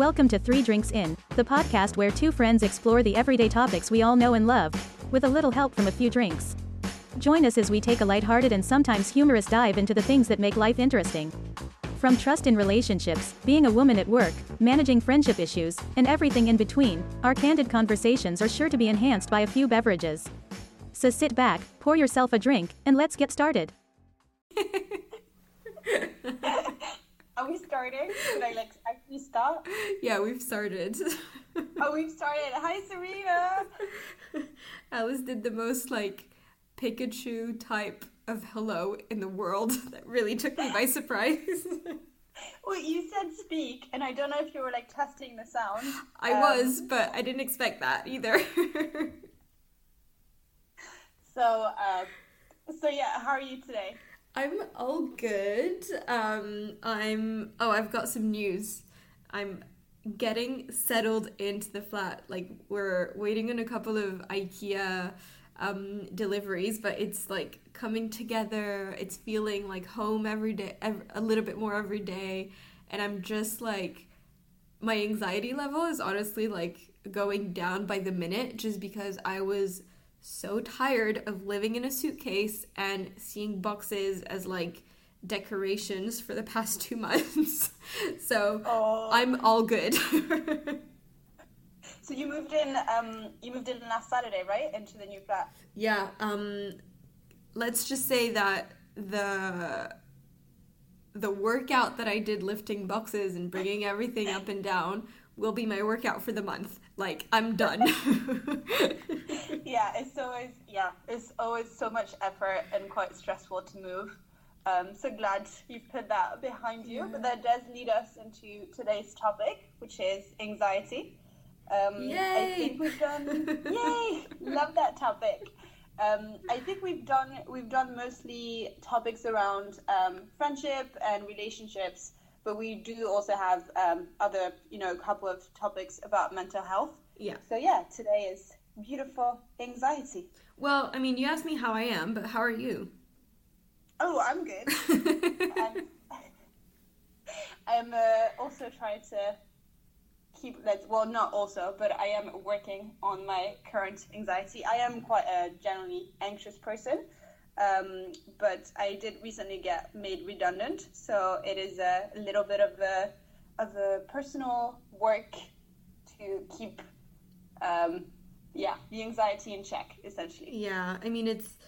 Welcome to Three Drinks In, the podcast where two friends explore the everyday topics we all know and love, with a little help from a few drinks. Join us as we take a lighthearted and sometimes humorous dive into the things that make life interesting. From trust in relationships, being a woman at work, managing friendship issues, and everything in between, our candid conversations are sure to be enhanced by a few beverages. So sit back, pour yourself a drink, and let's get started. Are we starting? Should I like actually start? Yeah, we've started. Oh, we've started. Hi, Serena. Alice did the most like Pikachu type of hello in the world that really took me by surprise. Well, you said speak, and I don't know if you were like testing the sound. I Um, was, but I didn't expect that either. So, uh, so yeah. How are you today? I'm all good. Um, I'm. Oh, I've got some news. I'm getting settled into the flat. Like we're waiting on a couple of IKEA um, deliveries, but it's like coming together. It's feeling like home every day, ev- a little bit more every day, and I'm just like, my anxiety level is honestly like going down by the minute, just because I was so tired of living in a suitcase and seeing boxes as like decorations for the past two months. so. I'm all good. So you moved in. Um, you moved in last Saturday, right? Into the new flat. yeah, um let's just say that the the workout that I did lifting boxes and bringing everything up and down will be my workout for the month. Like I'm done. Yeah, it's always yeah, it's always so much effort and quite stressful to move. Um, so glad you've put that behind you. But that does lead us into today's topic, which is anxiety. Um, I think we've done. yay! Love that topic. Um, I think we've done we've done mostly topics around um, friendship and relationships, but we do also have um, other you know a couple of topics about mental health. yeah. So yeah, today is beautiful anxiety. Well, I mean, you asked me how I am, but how are you? Oh, I'm good. I'm, I'm uh, also trying to keep that. Well, not also, but I am working on my current anxiety. I am quite a generally anxious person, um, but I did recently get made redundant, so it is a little bit of a of a personal work to keep. Um, yeah, the anxiety in check, essentially. Yeah, I mean it's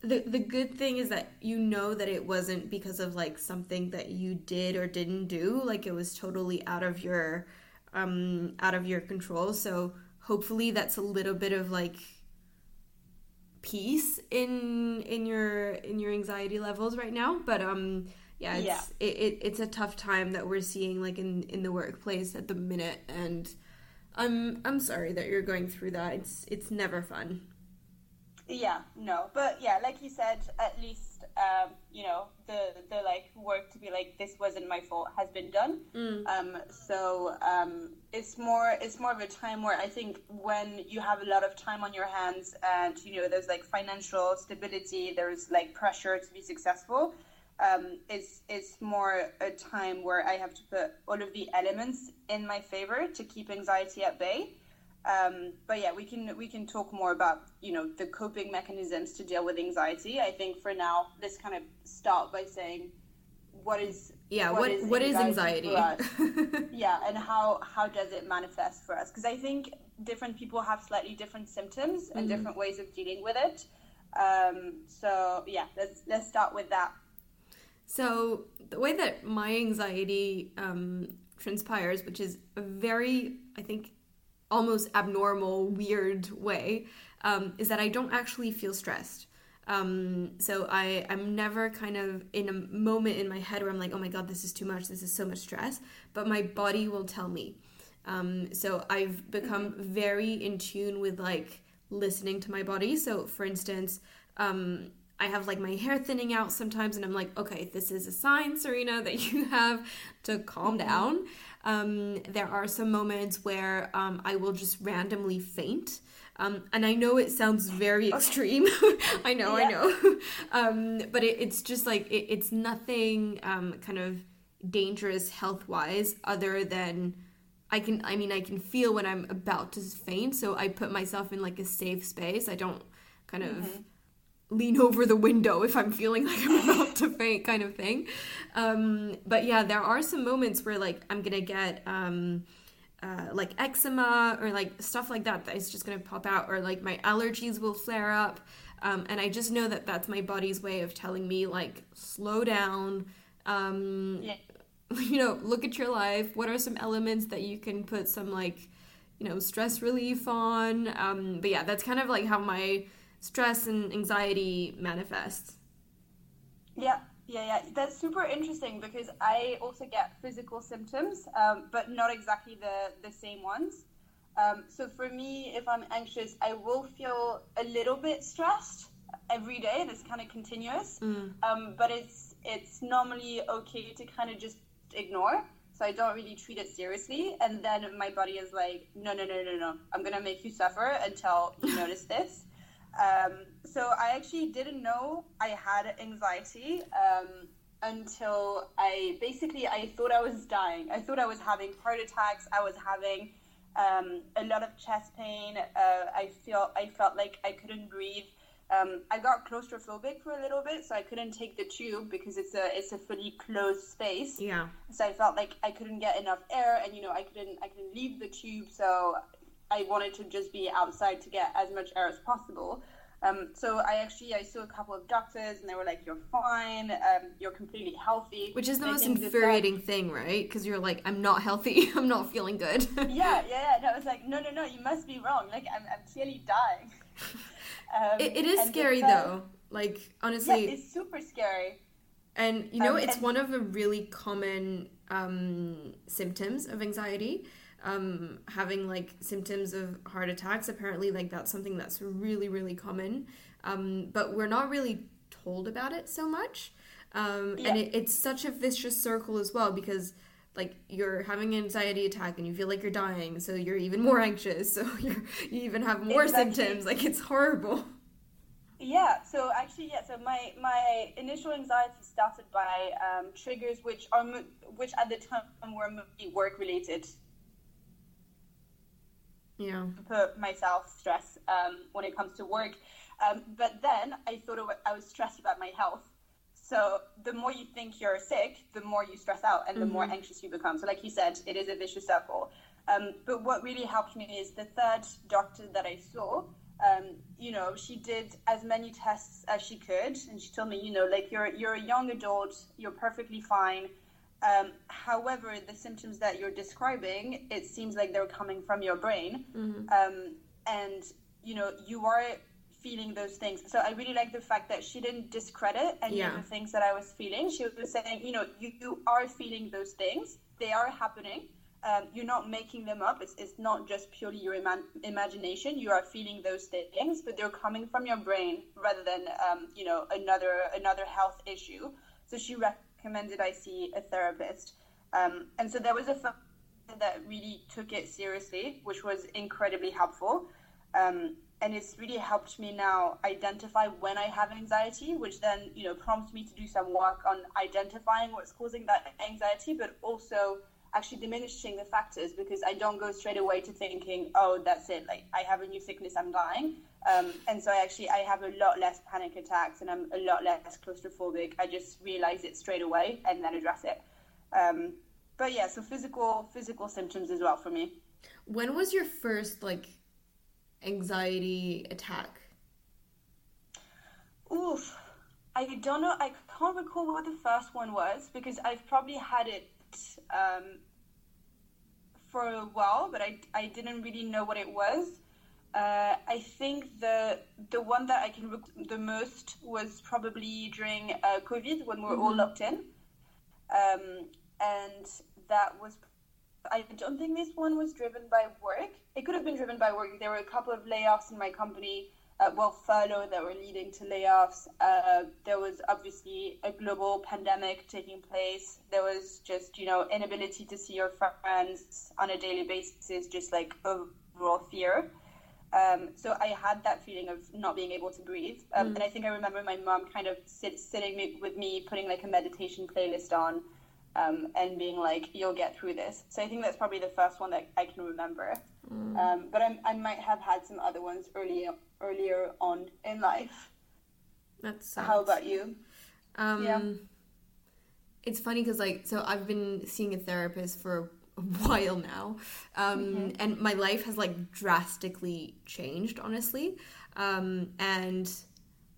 the the good thing is that you know that it wasn't because of like something that you did or didn't do, like it was totally out of your um out of your control. So hopefully that's a little bit of like peace in in your in your anxiety levels right now, but um yeah, it's Yeah. It, it it's a tough time that we're seeing like in in the workplace at the minute and I'm I'm sorry that you're going through that. It's it's never fun. Yeah, no, but yeah, like you said, at least um, you know the the like work to be like this wasn't my fault has been done. Um, so um, it's more it's more of a time where I think when you have a lot of time on your hands and you know there's like financial stability, there's like pressure to be successful. Um, it's it's more a time where I have to put all of the elements in my favor to keep anxiety at bay. Um, but yeah, we can we can talk more about you know the coping mechanisms to deal with anxiety. I think for now, let's kind of start by saying what is Yeah, what what is anxiety? for us? yeah, and how how does it manifest for us? Because I think different people have slightly different symptoms and Mm-hmm. different ways of dealing with it. Um, so yeah, let's let's start with that. so the way that my anxiety um, transpires, which is a very I think almost abnormal, weird way, um, is that I don't actually feel stressed. Um, so I I'm never kind of in a moment in my head where I'm like, oh my god, this is too much, this is so much stress. But my body will tell me. Um, so I've become very in tune with like listening to my body. So for instance, um, I have like my hair thinning out sometimes, and I'm like, okay, this is a sign, Serena, that you have to calm down. Um, there are some moments where um, I will just randomly faint. Um, and I know it sounds very extreme. I know, I know. um, but it, it's just like, it, it's nothing um, kind of dangerous health wise other than I can I mean I can feel when I'm about to faint so I put myself in like a safe space I don't kind of mm-hmm. Lean over the window if I'm feeling like I'm about to faint kind of thing. Um, but yeah there are some moments where like I'm gonna get um, uh, like eczema or like stuff like that that is just gonna pop out or like my allergies will flare up. Um, and I just know that that's my body's way of telling me like slow down um, yeah. you know look at your life. What are some elements that you can put some like you know stress relief on? Um, but yeah that's kind of like how my stress and anxiety manifests yeah yeah, yeah, that's super interesting because I also get physical symptoms, um, but not exactly the, the same ones. Um, so for me, if I'm anxious, I will feel a little bit stressed every day. It's kind of continuous, mm. um, but it's it's normally okay to kind of just ignore. So I don't really treat it seriously, and then my body is like, no, no, no, no, no, I'm gonna make you suffer until you notice this. Um, so I actually didn't know I had anxiety um, until I basically I thought I was dying. I thought I was having heart attacks. I was having um, a lot of chest pain. Uh, I feel I felt like I couldn't breathe. Um, I got claustrophobic for a little bit, so I couldn't take the tube because it's a it's a fully closed space. Yeah. So I felt like I couldn't get enough air, and you know I couldn't I couldn't leave the tube. So I wanted to just be outside to get as much air as possible. Um, so I actually I saw a couple of doctors and they were like, "You're fine. Um, you're completely healthy." Which is the most infuriating that, thing, right? Because you're like, "I'm not healthy. I'm not feeling good." yeah, yeah, yeah. And I was like, "No, no, no. You must be wrong. Like, I'm, I'm clearly dying." Um, it, it is scary though. Like honestly, yeah, it's super scary. And you know, um, it's one of the really common um, symptoms of anxiety um, having like symptoms of heart attacks. Apparently, like that's something that's really, really common. Um, but we're not really told about it so much. Um, yeah. And it, it's such a vicious circle as well because like you're having an anxiety attack and you feel like you're dying, so you're even more anxious. So you're, you even have more exactly. symptoms. Like it's horrible. Yeah. So actually, yeah. So my my initial anxiety started by um, triggers which are which at the time were work related yeah. put myself stress um, when it comes to work. Um, but then I thought I was stressed about my health. So the more you think you're sick, the more you stress out and the mm-hmm. more anxious you become. So, like you said, it is a vicious circle. Um, but what really helped me is the third doctor that I saw. Um, you know, she did as many tests as she could, and she told me, you know, like you're you're a young adult, you're perfectly fine. Um, however, the symptoms that you're describing, it seems like they're coming from your brain, mm-hmm. um, and you know you are feeling those things. So I really like the fact that she didn't discredit any yeah. of the things that I was feeling. She was saying, you know, you, you are feeling those things; they are happening. Um, you're not making them up. It's, it's not just purely your ima- imagination. You are feeling those things, but they're coming from your brain rather than, um, you know, another another health issue. So she recommended I see a therapist. Um, and so there was a firm that really took it seriously, which was incredibly helpful. Um, and it's really helped me now identify when I have anxiety, which then you know prompts me to do some work on identifying what's causing that anxiety, but also actually diminishing the factors because I don't go straight away to thinking, oh, that's it, like I have a new sickness, I'm dying. Um, and so I actually I have a lot less panic attacks and I'm a lot less claustrophobic. I just realize it straight away and then address it. Um, but yeah, so physical physical symptoms as well for me. When was your first like anxiety attack? Oof, I don't know. I can't recall what the first one was because I've probably had it um, for a while, but I I didn't really know what it was. Uh, I think the the one that I can rec- the most was probably during uh, COVID when we were mm-hmm. all locked in, um, and that was. I don't think this one was driven by work. It could have been driven by work. There were a couple of layoffs in my company. Uh, well, furlough that were leading to layoffs. Uh, there was obviously a global pandemic taking place. There was just you know inability to see your friends on a daily basis, just like overall fear. Um, so I had that feeling of not being able to breathe. Um, mm. And I think I remember my mom kind of sit, sitting with me, putting like a meditation playlist on. um, and being like, "You'll get through this." So I think that's probably the first one that I can remember. Mm. Um, but I, I might have had some other ones earlier earlier on in life. That's how about you? Um, yeah. It's funny because like so I've been seeing a therapist for a while now, um, mm-hmm. and my life has like drastically changed, honestly. Um, and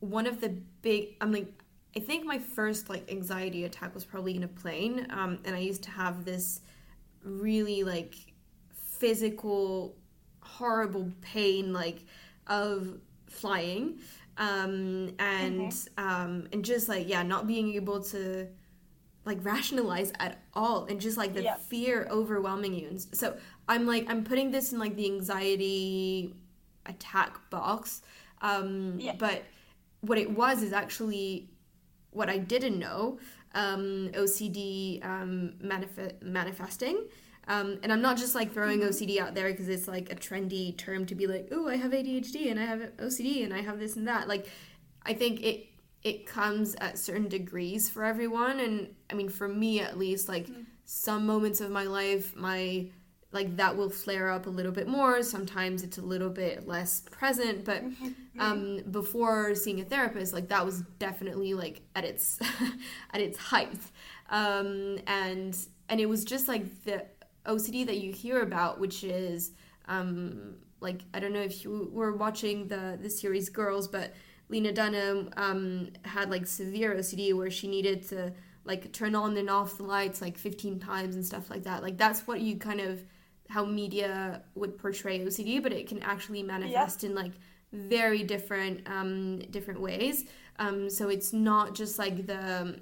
one of the big, I'm like, I think my first like anxiety attack was probably in a plane, um, and I used to have this really like physical, horrible pain like of flying, um, and mm-hmm. um, and just like yeah, not being able to like rationalize at all and just like the yeah. fear overwhelming you and so i'm like i'm putting this in like the anxiety attack box um yeah. but what it was is actually what I didn't know um, OCD um, manif- manifesting. Um, and I'm not just like throwing mm-hmm. OCD out there because it's like a trendy term to be like, oh, I have ADHD and I have OCD and I have this and that. Like, I think it it comes at certain degrees for everyone. And I mean, for me at least, like mm-hmm. some moments of my life, my like that will flare up a little bit more. Sometimes it's a little bit less present, but mm-hmm. um, before seeing a therapist, like that was definitely like at its at its height, um, and and it was just like the OCD that you hear about, which is um, like I don't know if you were watching the the series Girls, but Lena Dunham um, had like severe OCD where she needed to like turn on and off the lights like 15 times and stuff like that. Like that's what you kind of how media would portray OCD, but it can actually manifest yeah. in like very different um, different ways. Um, so it's not just like the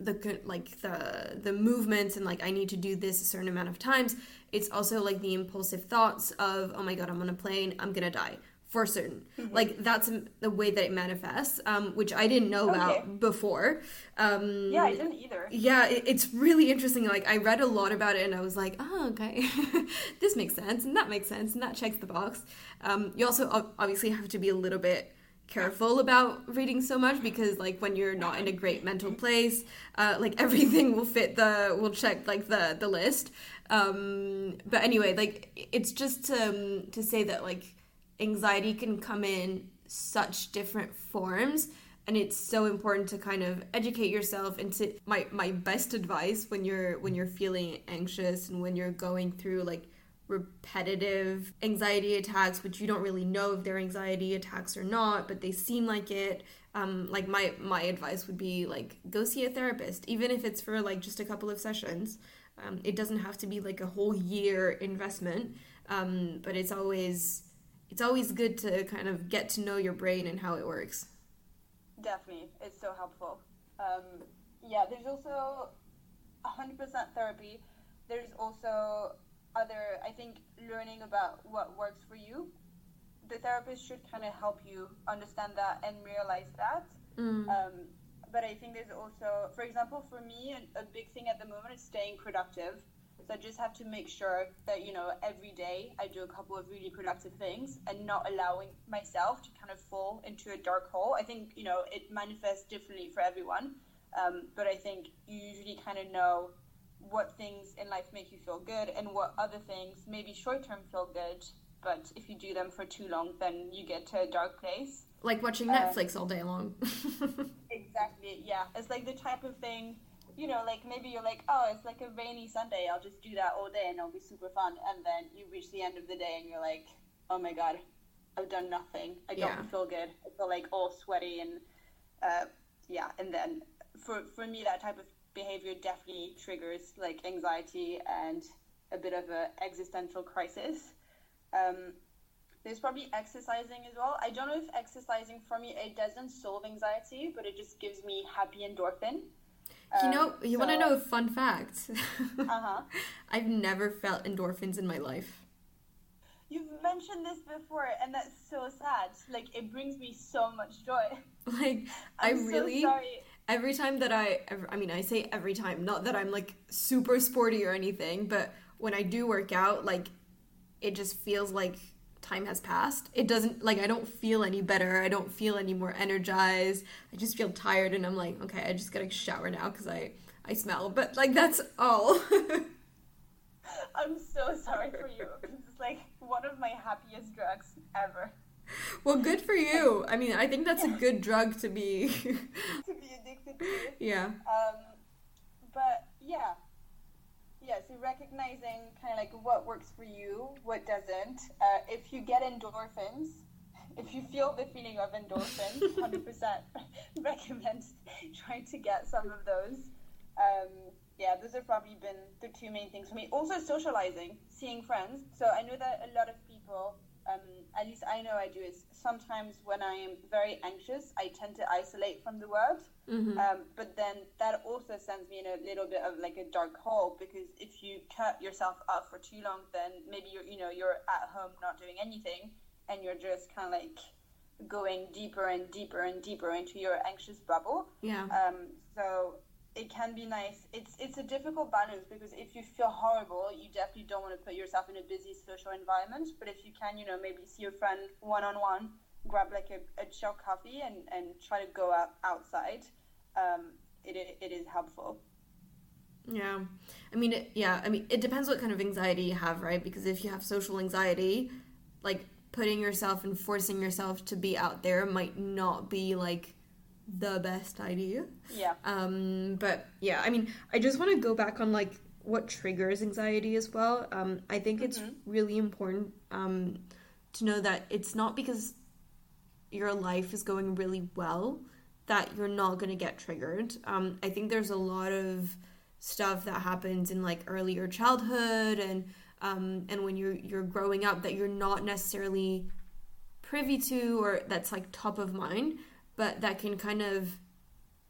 the like the the movements and like I need to do this a certain amount of times. It's also like the impulsive thoughts of oh my god I'm on a plane I'm gonna die for certain. Mm-hmm. Like that's the way that it manifests, um, which I didn't know okay. about before. Um, yeah, I didn't either. Yeah, it, it's really interesting. Like I read a lot about it, and I was like, oh, okay, this makes sense, and that makes sense, and that checks the box. Um, you also obviously have to be a little bit careful about reading so much because like when you're not in a great mental place uh, like everything will fit the will check like the the list. Um but anyway like it's just to um, to say that like anxiety can come in such different forms and it's so important to kind of educate yourself into my my best advice when you're when you're feeling anxious and when you're going through like repetitive anxiety attacks which you don't really know if they're anxiety attacks or not but they seem like it um, like my my advice would be like go see a therapist even if it's for like just a couple of sessions um, it doesn't have to be like a whole year investment um, but it's always it's always good to kind of get to know your brain and how it works. Definitely, it's so helpful. Um, yeah, there's also 100% therapy. There's also other, I think, learning about what works for you. The therapist should kind of help you understand that and realize that. Mm. Um, but I think there's also, for example, for me, a big thing at the moment is staying productive. So I just have to make sure that, you know, every day I do a couple of really productive things and not allowing myself to kind of fall into a dark hole. I think, you know, it manifests differently for everyone. Um, but I think you usually kind of know what things in life make you feel good and what other things maybe short term feel good. But if you do them for too long, then you get to a dark place. Like watching uh, Netflix all day long. exactly, yeah. It's like the type of thing you know, like maybe you're like, oh, it's like a rainy Sunday. I'll just do that all day and it'll be super fun. And then you reach the end of the day and you're like, oh my god, I've done nothing. I don't yeah. feel good. I feel like all sweaty and uh, yeah. And then for for me, that type of behavior definitely triggers like anxiety and a bit of a existential crisis. Um, there's probably exercising as well. I don't know if exercising for me it doesn't solve anxiety, but it just gives me happy endorphin. You know, um, you so, want to know a fun fact? uh-huh. I've never felt endorphins in my life. You've mentioned this before, and that's so sad. Like, it brings me so much joy. Like, i'm really. So every time that I, I mean, I say every time, not that I'm like super sporty or anything, but when I do work out, like, it just feels like time has passed. It doesn't like I don't feel any better. I don't feel any more energized. I just feel tired and I'm like, okay, I just got to shower now cuz I I smell, but like that's all. I'm so sorry for you. It's like one of my happiest drugs ever. Well, good for you. I mean, I think that's a good drug to be. to be addicted to. Yeah. Um, but yeah, yeah. So recognizing kind of like what works for you, what doesn't. Uh, if you get endorphins, if you feel the feeling of endorphins, hundred percent recommend trying to get some of those. Um, yeah, those have probably been the two main things for me. Also, socializing, seeing friends. So I know that a lot of people, um, at least I know I do, is sometimes when I am very anxious, I tend to isolate from the world. Mm-hmm. Um, but then that also sends me in a little bit of like a dark hole because if you cut yourself off for too long, then maybe you're, you know, you're at home not doing anything, and you're just kind of like going deeper and deeper and deeper into your anxious bubble. Yeah. Um, so it can be nice. It's it's a difficult balance because if you feel horrible, you definitely want to put yourself in a busy social environment. But if you can, you know, maybe see your friend one on one, grab like a, a chill coffee and, and try to go out outside. Um, it, it is helpful. Yeah. I mean, it, yeah, I mean, it depends what kind of anxiety you have, right? Because if you have social anxiety, like putting yourself and forcing yourself to be out there might not be like the best idea. Yeah. Um, but yeah, I mean, I just want to go back on like what triggers anxiety as well. Um, I think it's really important um, to know that it's not because your life is going really well that you're not going to get triggered. Um, I think there's a lot of stuff that happens in like earlier childhood and um, and when you're you're growing up that you're not necessarily privy to or that's like top of mind, but that can kind of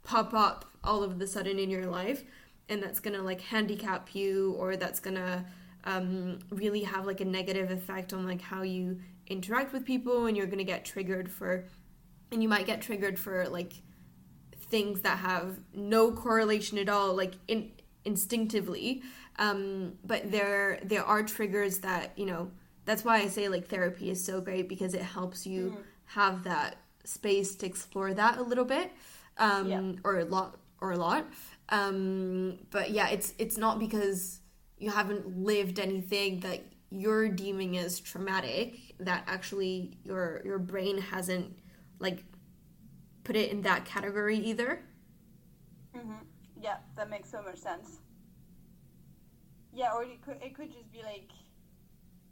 pop up all of the sudden in your life and that's gonna like handicap you or that's gonna um, really have like a negative effect on like how you interact with people and you're gonna get triggered for and you might get triggered for like things that have no correlation at all like in instinctively. Um, but there there are triggers that you know that's why i say like therapy is so great because it helps you have that space to explore that a little bit um, Yeah. or a lot or a lot um, but yeah it's it's not because you haven't lived anything that you're deeming as traumatic that actually your your brain hasn't like put it in that category either hmm Yeah, that makes so much sense. Yeah, or it could it could just be like,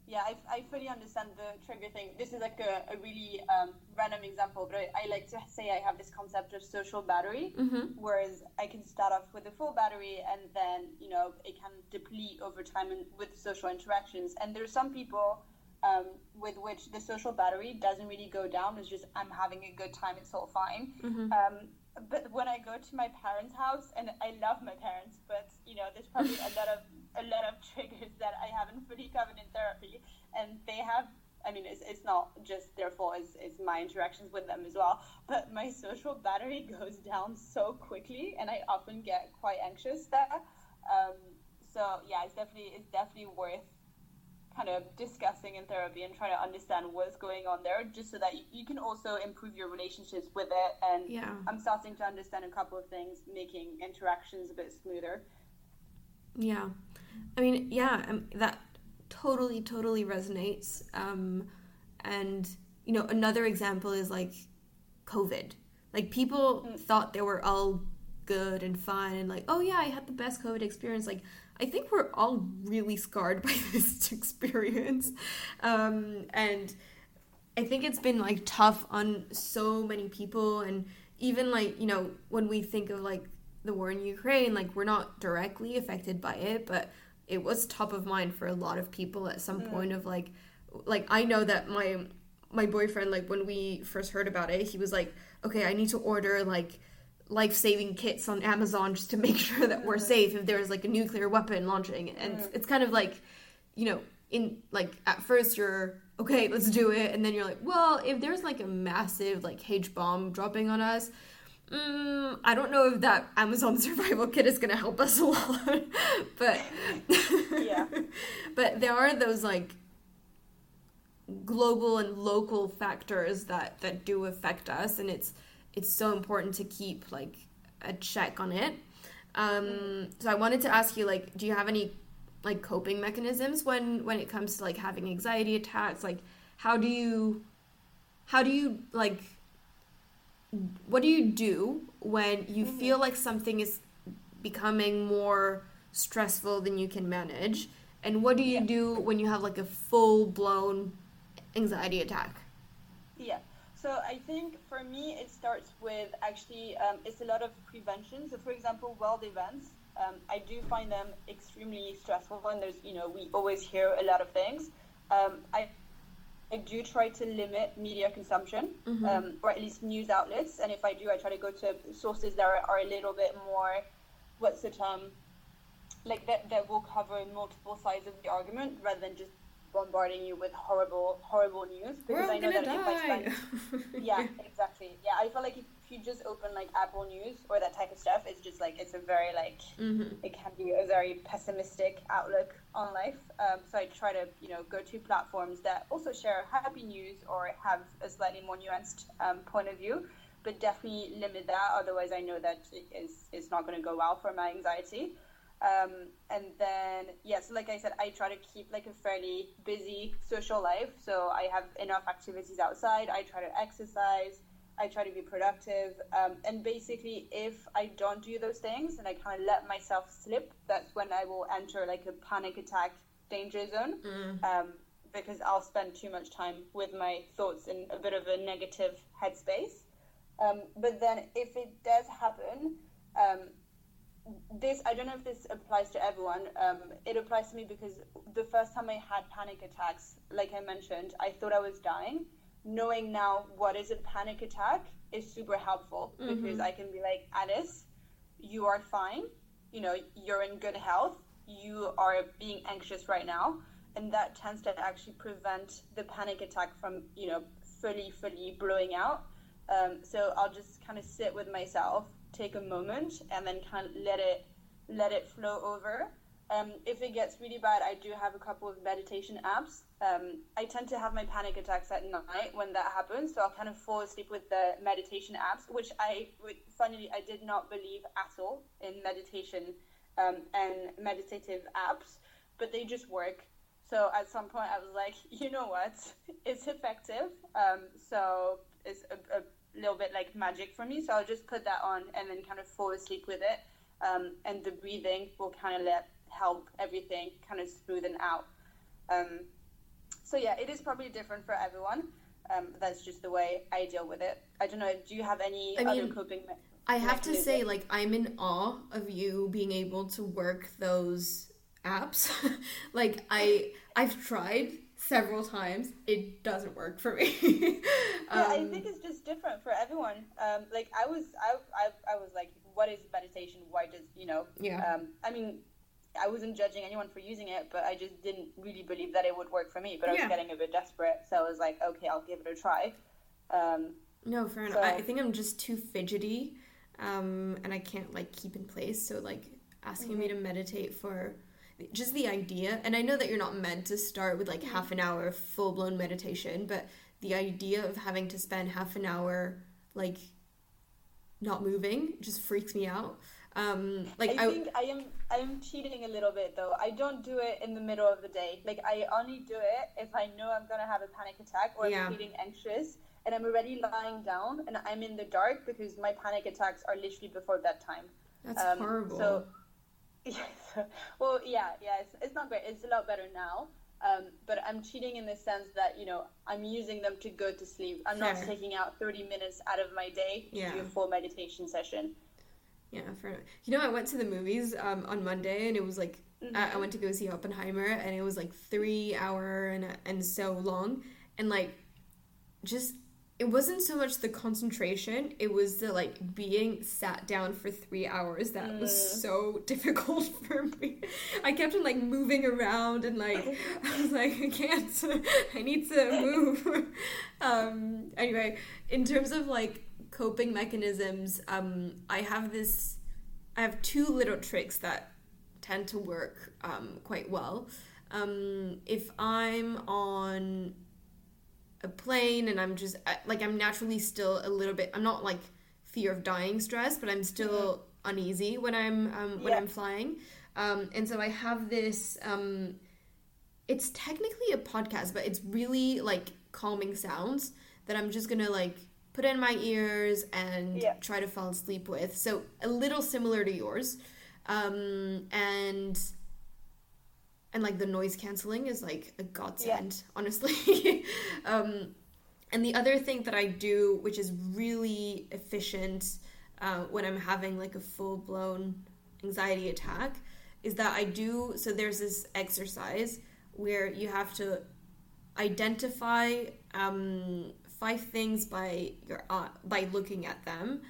yeah, I, I fully understand the trigger thing. This is like a, a really um, random example, but I, I like to say I have this concept of social battery, mm-hmm. whereas I can start off with a full battery and then you know it can deplete over time in, with social interactions. And there's some people um, with which the social battery doesn't really go down. It's just I'm having a good time. It's all fine. Mm-hmm. Um, but when I go to my parents' house, and I love my parents, but you know, there's probably a lot of a lot of triggers that I haven't fully covered in therapy, and they have. I mean, it's, it's not just their fault; it's, it's my interactions with them as well. But my social battery goes down so quickly, and I often get quite anxious there. Um, so yeah, it's definitely it's definitely worth kind of discussing in therapy and trying to understand what's going on there just so that you, you can also improve your relationships with it and Yeah. i'm starting to understand a couple of things making interactions a bit smoother Yeah. I mean, yeah, um, that totally, totally resonates. Um, and, you know, another example is like COVID. Like, people thought they were all good and fine and like, oh, yeah, I had the best COVID experience. Like, I think we're all really scarred by this experience. Um, and I think it's been like tough on so many people. And even like, you know, when we think of like the war in Ukraine, like we're not directly affected by it, but it was top of mind for a lot of people at some point of like like I know that my my boyfriend like when we first heard about it, he was like, "Okay, I need to order like life-saving kits on Amazon just to make sure that we're safe if there's like a nuclear weapon launching." And it's kind of like, you know, in like at first you're okay, let's do it, and then you're like, well, if there's like a massive like H bomb dropping on us, mm, I don't know if that Amazon survival kit is gonna help us a lot, but Yeah. but there are those like global and local factors that that do affect us, and it's it's so important to keep like a check on it. Um, so I wanted to ask you, like, do you have any like coping mechanisms when when it comes to like having anxiety attacks? Like, how do you how do you like what do you do when you mm-hmm. feel like something is becoming more stressful than you can manage? And what do you yeah. do when you have like a full blown anxiety attack? Yeah. So I think for me it starts with actually um, it's a lot of prevention. So for example, world events, um, I do find them extremely stressful. And there's you know we always hear a lot of things. Um, I I do try to limit media consumption, mm-hmm. um, or at least news outlets. And if I do, I try to go to sources that are, are a little bit more, what's the term, like that, that will cover multiple sides of the argument rather than just bombarding you with horrible, horrible news. Because I know that die. if I spend, yeah, exactly. Yeah, I feel like if you just open like Apple News or that type of stuff, it's just like it's a very like mm-hmm. it can be a very pessimistic outlook on life. Um, so I try to you know go to platforms that also share happy news or have a slightly more nuanced um, point of view, but definitely limit that. Otherwise, I know that it is it's not going to go well for my anxiety. Um, and then, yeah, so like I said, I try to keep like a fairly busy social life. So I have enough activities outside. I try to exercise. I try to be productive. Um, and basically, if I don't do those things and I kind of let myself slip, that's when I will enter like a panic attack danger zone. Mm. Um, because I'll spend too much time with my thoughts in a bit of a negative headspace. Um, but then, if it does happen, um, this I don't know if this applies to everyone. Um, it applies to me because the first time I had panic attacks, like I mentioned, I thought I was dying. Knowing now what is a panic attack is super helpful mm-hmm. because I can be like, Alice, you are fine. You know, you're in good health. You are being anxious right now, and that tends to actually prevent the panic attack from you know fully, fully blowing out. Um, so I'll just kind of sit with myself take a moment and then kind of let it let it flow over. Um, if it gets really bad, I do have a couple of meditation apps. Um, I tend to have my panic attacks at night when that happens, so I'll kind of fall asleep with the meditation apps, which I, funnily, I did not believe at all in meditation um, and meditative apps, but they just work. So at some point, I was like, you know what, it's effective. Um, so it's a, a little bit like magic for me. So I'll just put that on and then kind of fall asleep with it. Um, and the breathing will kind of let help everything kind of smoothen out. Um, so yeah, it is probably different for everyone. Um, that's just the way I deal with it. I don't know. Do you have any I other mean, coping? Me- I have to say, like, I'm in awe of you being able to work those apps. like, I I've tried several times. It doesn't work for me. um, yeah, I think it's just different for everyone. Um, like I was, I, I, I was like, what is meditation? Why does you know? Yeah. Um, I mean, I wasn't judging anyone for using it, but I just didn't really believe that it would work for me. But I was yeah. getting a bit desperate, so I was like, okay, I'll give it a try. Um, no, fair enough. I think I'm just too fidgety, um, and I can't like keep in place. So like asking mm-hmm. me to meditate for just the idea and i know that you're not meant to start with like half an hour full blown meditation but the idea of having to spend half an hour like not moving just freaks me out um like I, I think I am I am cheating a little bit though. I don't do it in the middle of the day. Like I only do it if I know I'm gonna have a panic attack or yeah. I'm feeling anxious and I'm already lying down and I'm in the dark because my panic attacks are literally before bedtime. That's um, horrible. So Yes. Well, yeah, yeah. It's, it's not great. It's a lot better now. Um, but I'm cheating in the sense that you know I'm using them to go to sleep. I'm fair. not taking out 30 minutes out of my day to yeah. do a full meditation session. Yeah, fair You know, I went to the movies um, on Monday, and it was like mm-hmm. I, I went to go see Oppenheimer, and it was like three hour and and so long, and like just it wasn't so much the concentration it was the like being sat down for three hours that mm. was so difficult for me. I kept on like moving around and like i was like i can't i need to move. Um anyway in terms of like coping mechanisms um i have this i have two little tricks that tend to work um quite well. Um if i'm on a plane and I'm just like I'm naturally still a little bit I'm not like fear of dying stress, but I'm still uneasy when I'm um, when Yeah. I'm flying, um, and so I have this. Um, it's technically a podcast, but it's really like calming sounds that I'm just gonna like put in my ears and Yeah. try to fall asleep with. So a little similar to yours, um, and and like the noise canceling is like a godsend, honestly. um, and the other thing that I do, which is really efficient uh, when I'm having like a full blown anxiety attack, is that I do. So there's this exercise where you have to identify um, five things by your uh, by looking at them,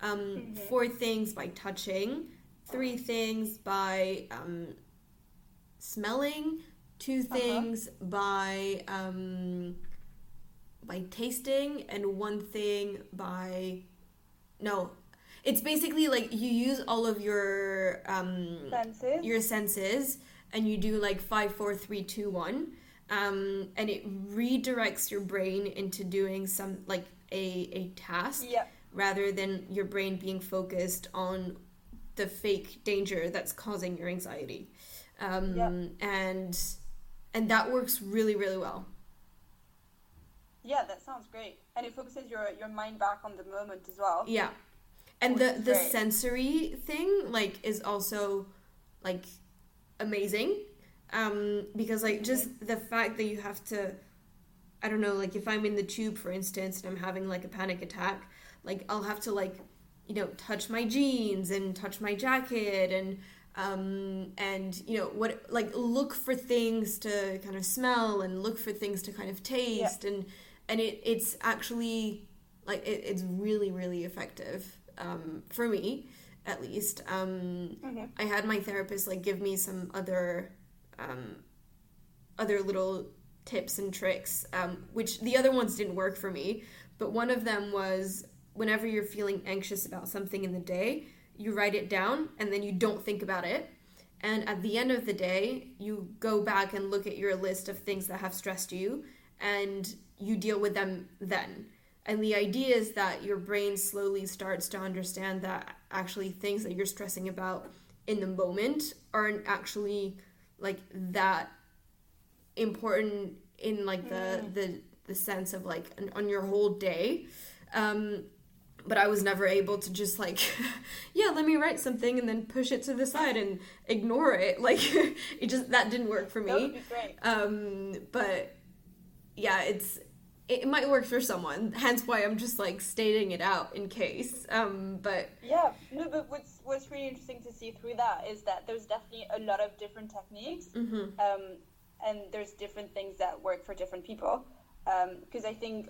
um, four things by touching, three things by um, smelling, 2 things by um, by tasting, and one thing by no. It's basically like you use all of your um, Senses. your senses and you do like five four three two one um, and it redirects your brain into doing some like a, a task Yeah. rather than your brain being focused on the fake danger that's causing your anxiety um, Yeah. and and that works really really well Yeah, that sounds great. And it focuses your your mind back on the moment as well. Yeah. And the the great. sensory thing like is also like amazing. Um because like just the fact that you have to I don't know, like if I'm in the tube for instance and I'm having like a panic attack, like I'll have to like you know touch my jeans and touch my jacket and um and you know what like look for things to kind of smell and look for things to kind of taste. And and it it's actually like it, it's really really effective um, for me at least. Um, Mhm. i had my therapist like give me some other um, other little tips and tricks um, which the other ones didn't work for me. But one of them was whenever you're feeling anxious about something in the day you write it down and then you don't think about it. And at the end of the day you go back and look at your list of things that have stressed you and you deal with them then. And the idea is that your brain slowly starts to understand that actually things that you're stressing about in the moment aren't actually like that important in like the the the sense of like an, on your whole day. Um but I was never able to just like, yeah, let me write something and then push it to the side and ignore it. Like, it just that didn't work for me. Um, but yeah, it's it, might work for someone. Hence why I'm just like stating it out in case. Um, but Yeah, no, but what's what's really interesting to see through that is that there's definitely a lot of different techniques, mhm, um, and there's different things that work for different people. Because I think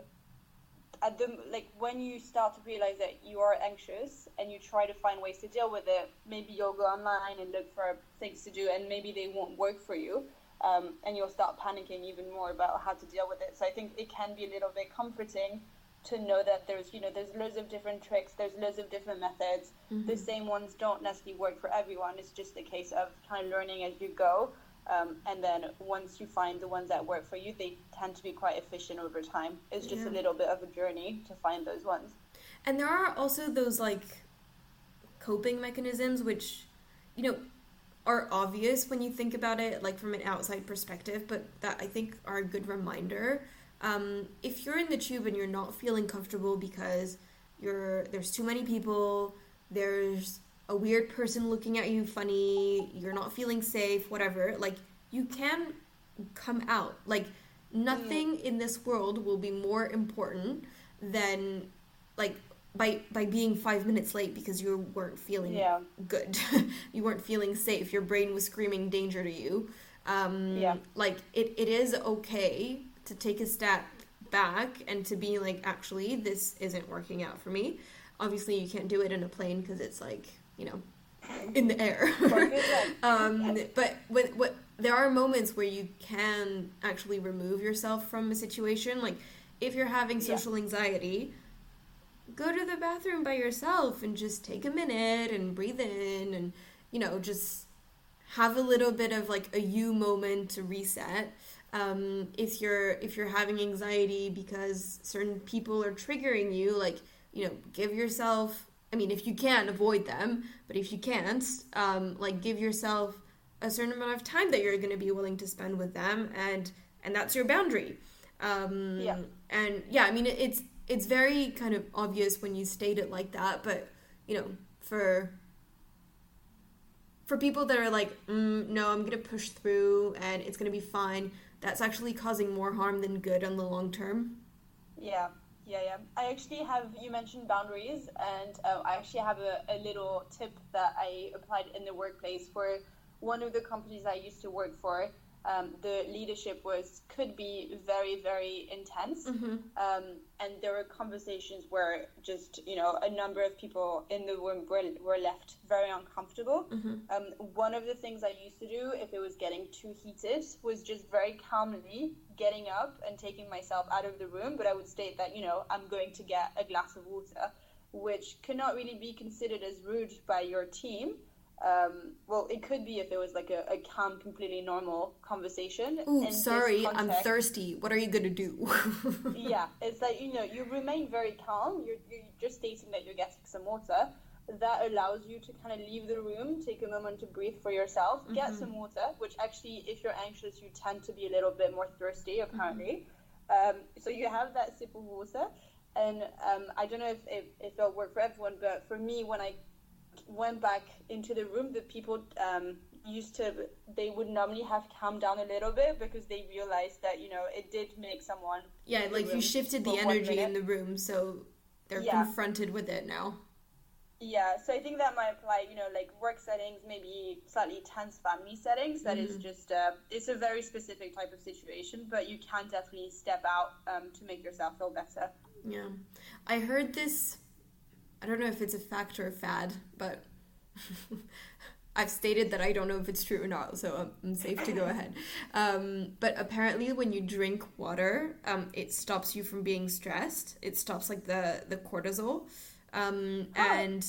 at the like when you start to realize that you are anxious and you try to find ways to deal with it, maybe you'll go online and look for things to do, and maybe they won't work for you. Um, and you'll start panicking even more about how to deal with it. So I think it can be a little bit comforting to know that there's you know there's loads of different tricks, there's loads of different methods. The same ones don't necessarily work for everyone. It's just a case of kind of learning as you go. Um, and then once you find the ones that work for you, they tend to be quite efficient over time. It's just a little bit of a journey to find those ones. and there are also those like coping mechanisms which, you know, are obvious when you think about it, like from an outside perspective, but that I think are a good reminder. Um, if you're in the tube and you're not feeling comfortable because you're there's too many people, there's a weird person looking at you funny, you're not feeling safe, whatever, like you can come out. Like nothing in this world will be more important than like by by being five minutes late because you weren't feeling Yeah. good. you weren't feeling safe. Your brain was screaming danger to you. Um, Yeah. Like it, it is okay to take a step back and to be like, actually, this isn't working out for me. Obviously, you can't do it in a plane because it's like you know in the air. But um, but when, what there are moments where you can actually remove yourself from a situation. Like if you're having Yeah. social anxiety, go to the bathroom by yourself and just take a minute and breathe in and you know just have a little bit of like a you moment to reset um, if you're if you're having anxiety because certain people are triggering you like you know give yourself I mean, if you can, avoid them. But if you can't, um, like give yourself a certain amount of time that you're going to be willing to spend with them, and and that's your boundary. Um, Yeah. And yeah, I mean, it's it's very kind of obvious when you state it like that, but you know, for for people that are like, mm, no, I'm gonna push through and it's gonna be fine. That's actually causing more harm than good on the long term. Yeah, yeah, yeah. I actually have, you mentioned boundaries, and uh, I actually have a, a little tip that I applied in the workplace for one of the companies I used to work for. Um, the leadership was could be very very intense. Um, and there were conversations where just you know a number of people in the room were, were left very uncomfortable. Um, one of the things i used to do if it was getting too heated was just very calmly getting up and taking myself out of the room. But i would state that you know i'm going to get a glass of water which cannot really be considered as rude by your team um, well, it could be if it was like a, a calm, completely normal conversation. Ooh, sorry, I'm thirsty. What are you gonna do? yeah, it's like you know you remain very calm. You're, you're just stating that you're getting some water. That allows you to kind of leave the room, take a moment to breathe for yourself, get some water. Which actually, if you're anxious, you tend to be a little bit more thirsty, apparently. Um, so you have that sip of water, and um, I don't know if, if if it'll work for everyone, but for me, when I went back into the room, the people um, used to they would normally have calmed down a little bit because they realized that you know it did make someone yeah, like you shifted the energy in the room, so they're Yeah. confronted with it now. Yeah, so I think that might apply, you know, like work settings, maybe slightly tense family settings. That is just, uh, it's a very specific type of situation, but you can definitely step out um, to make yourself feel better. Yeah. I heard this I don't know if it's a fact or a fad, but I've stated that I don't know if it's true or not, so I'm, safe to go ahead. Um, but apparently, when you drink water, um, it stops you from being stressed. It stops like the the cortisol, um, and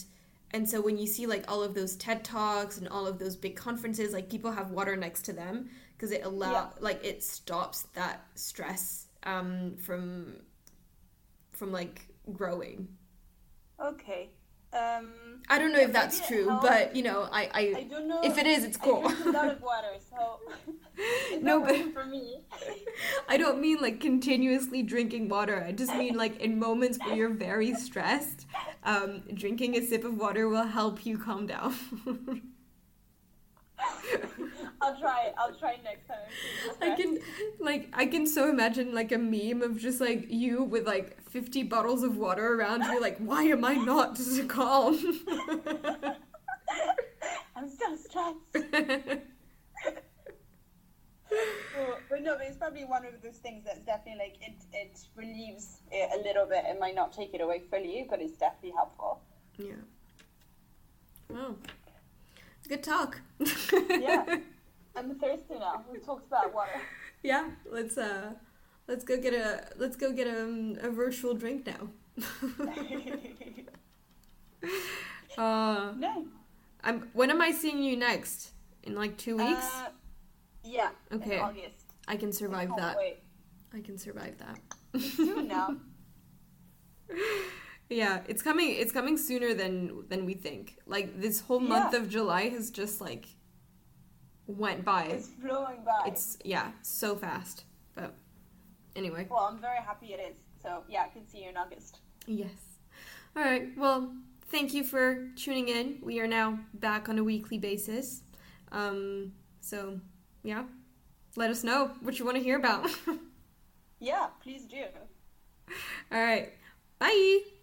and so when you see like all of those TED talks and all of those big conferences, like people have water next to them because it allow Yeah. like it stops that stress um, from from like growing. Okay. Um, I don't know Yeah, if that's true, helps. but you know, I, I, I don't know. if it is, it's cool. a lot of water, so No, but- for me. I don't mean like continuously drinking water. I just mean like in moments where you're very stressed, um, drinking a sip of water will help you calm down. I'll try. I'll try next time. I can like I can so imagine like a meme of just like you with like 50 bottles of water around you like why am I not just calm? I'm still stressed. Well, but no, but it's probably one of those things that's definitely like it, it relieves it a little bit. It might not take it away fully, but it's definitely helpful. yeah. Wow. Good talk. Yeah. I'm thirsty now. We talked about water. Yeah, let's uh let's go get a let's go get a, um, a virtual drink now. uh no. I'm when am I seeing you next? In like 2 weeks? Uh, yeah. Okay. In August. I can survive Can't that. Wait. I can survive that. Soon now. Yeah, it's coming it's coming sooner than than we think. Like this whole month Yeah. of July has just like went by. It's flowing by. It's yeah, so fast. But anyway. Well, I'm very happy it is. So yeah, I can see you in August. Yes. All right. Well, thank you for tuning in. We are now back on a weekly basis. Um, so, yeah. Let us know what you want to hear about. Yeah, please do. All right. Bye.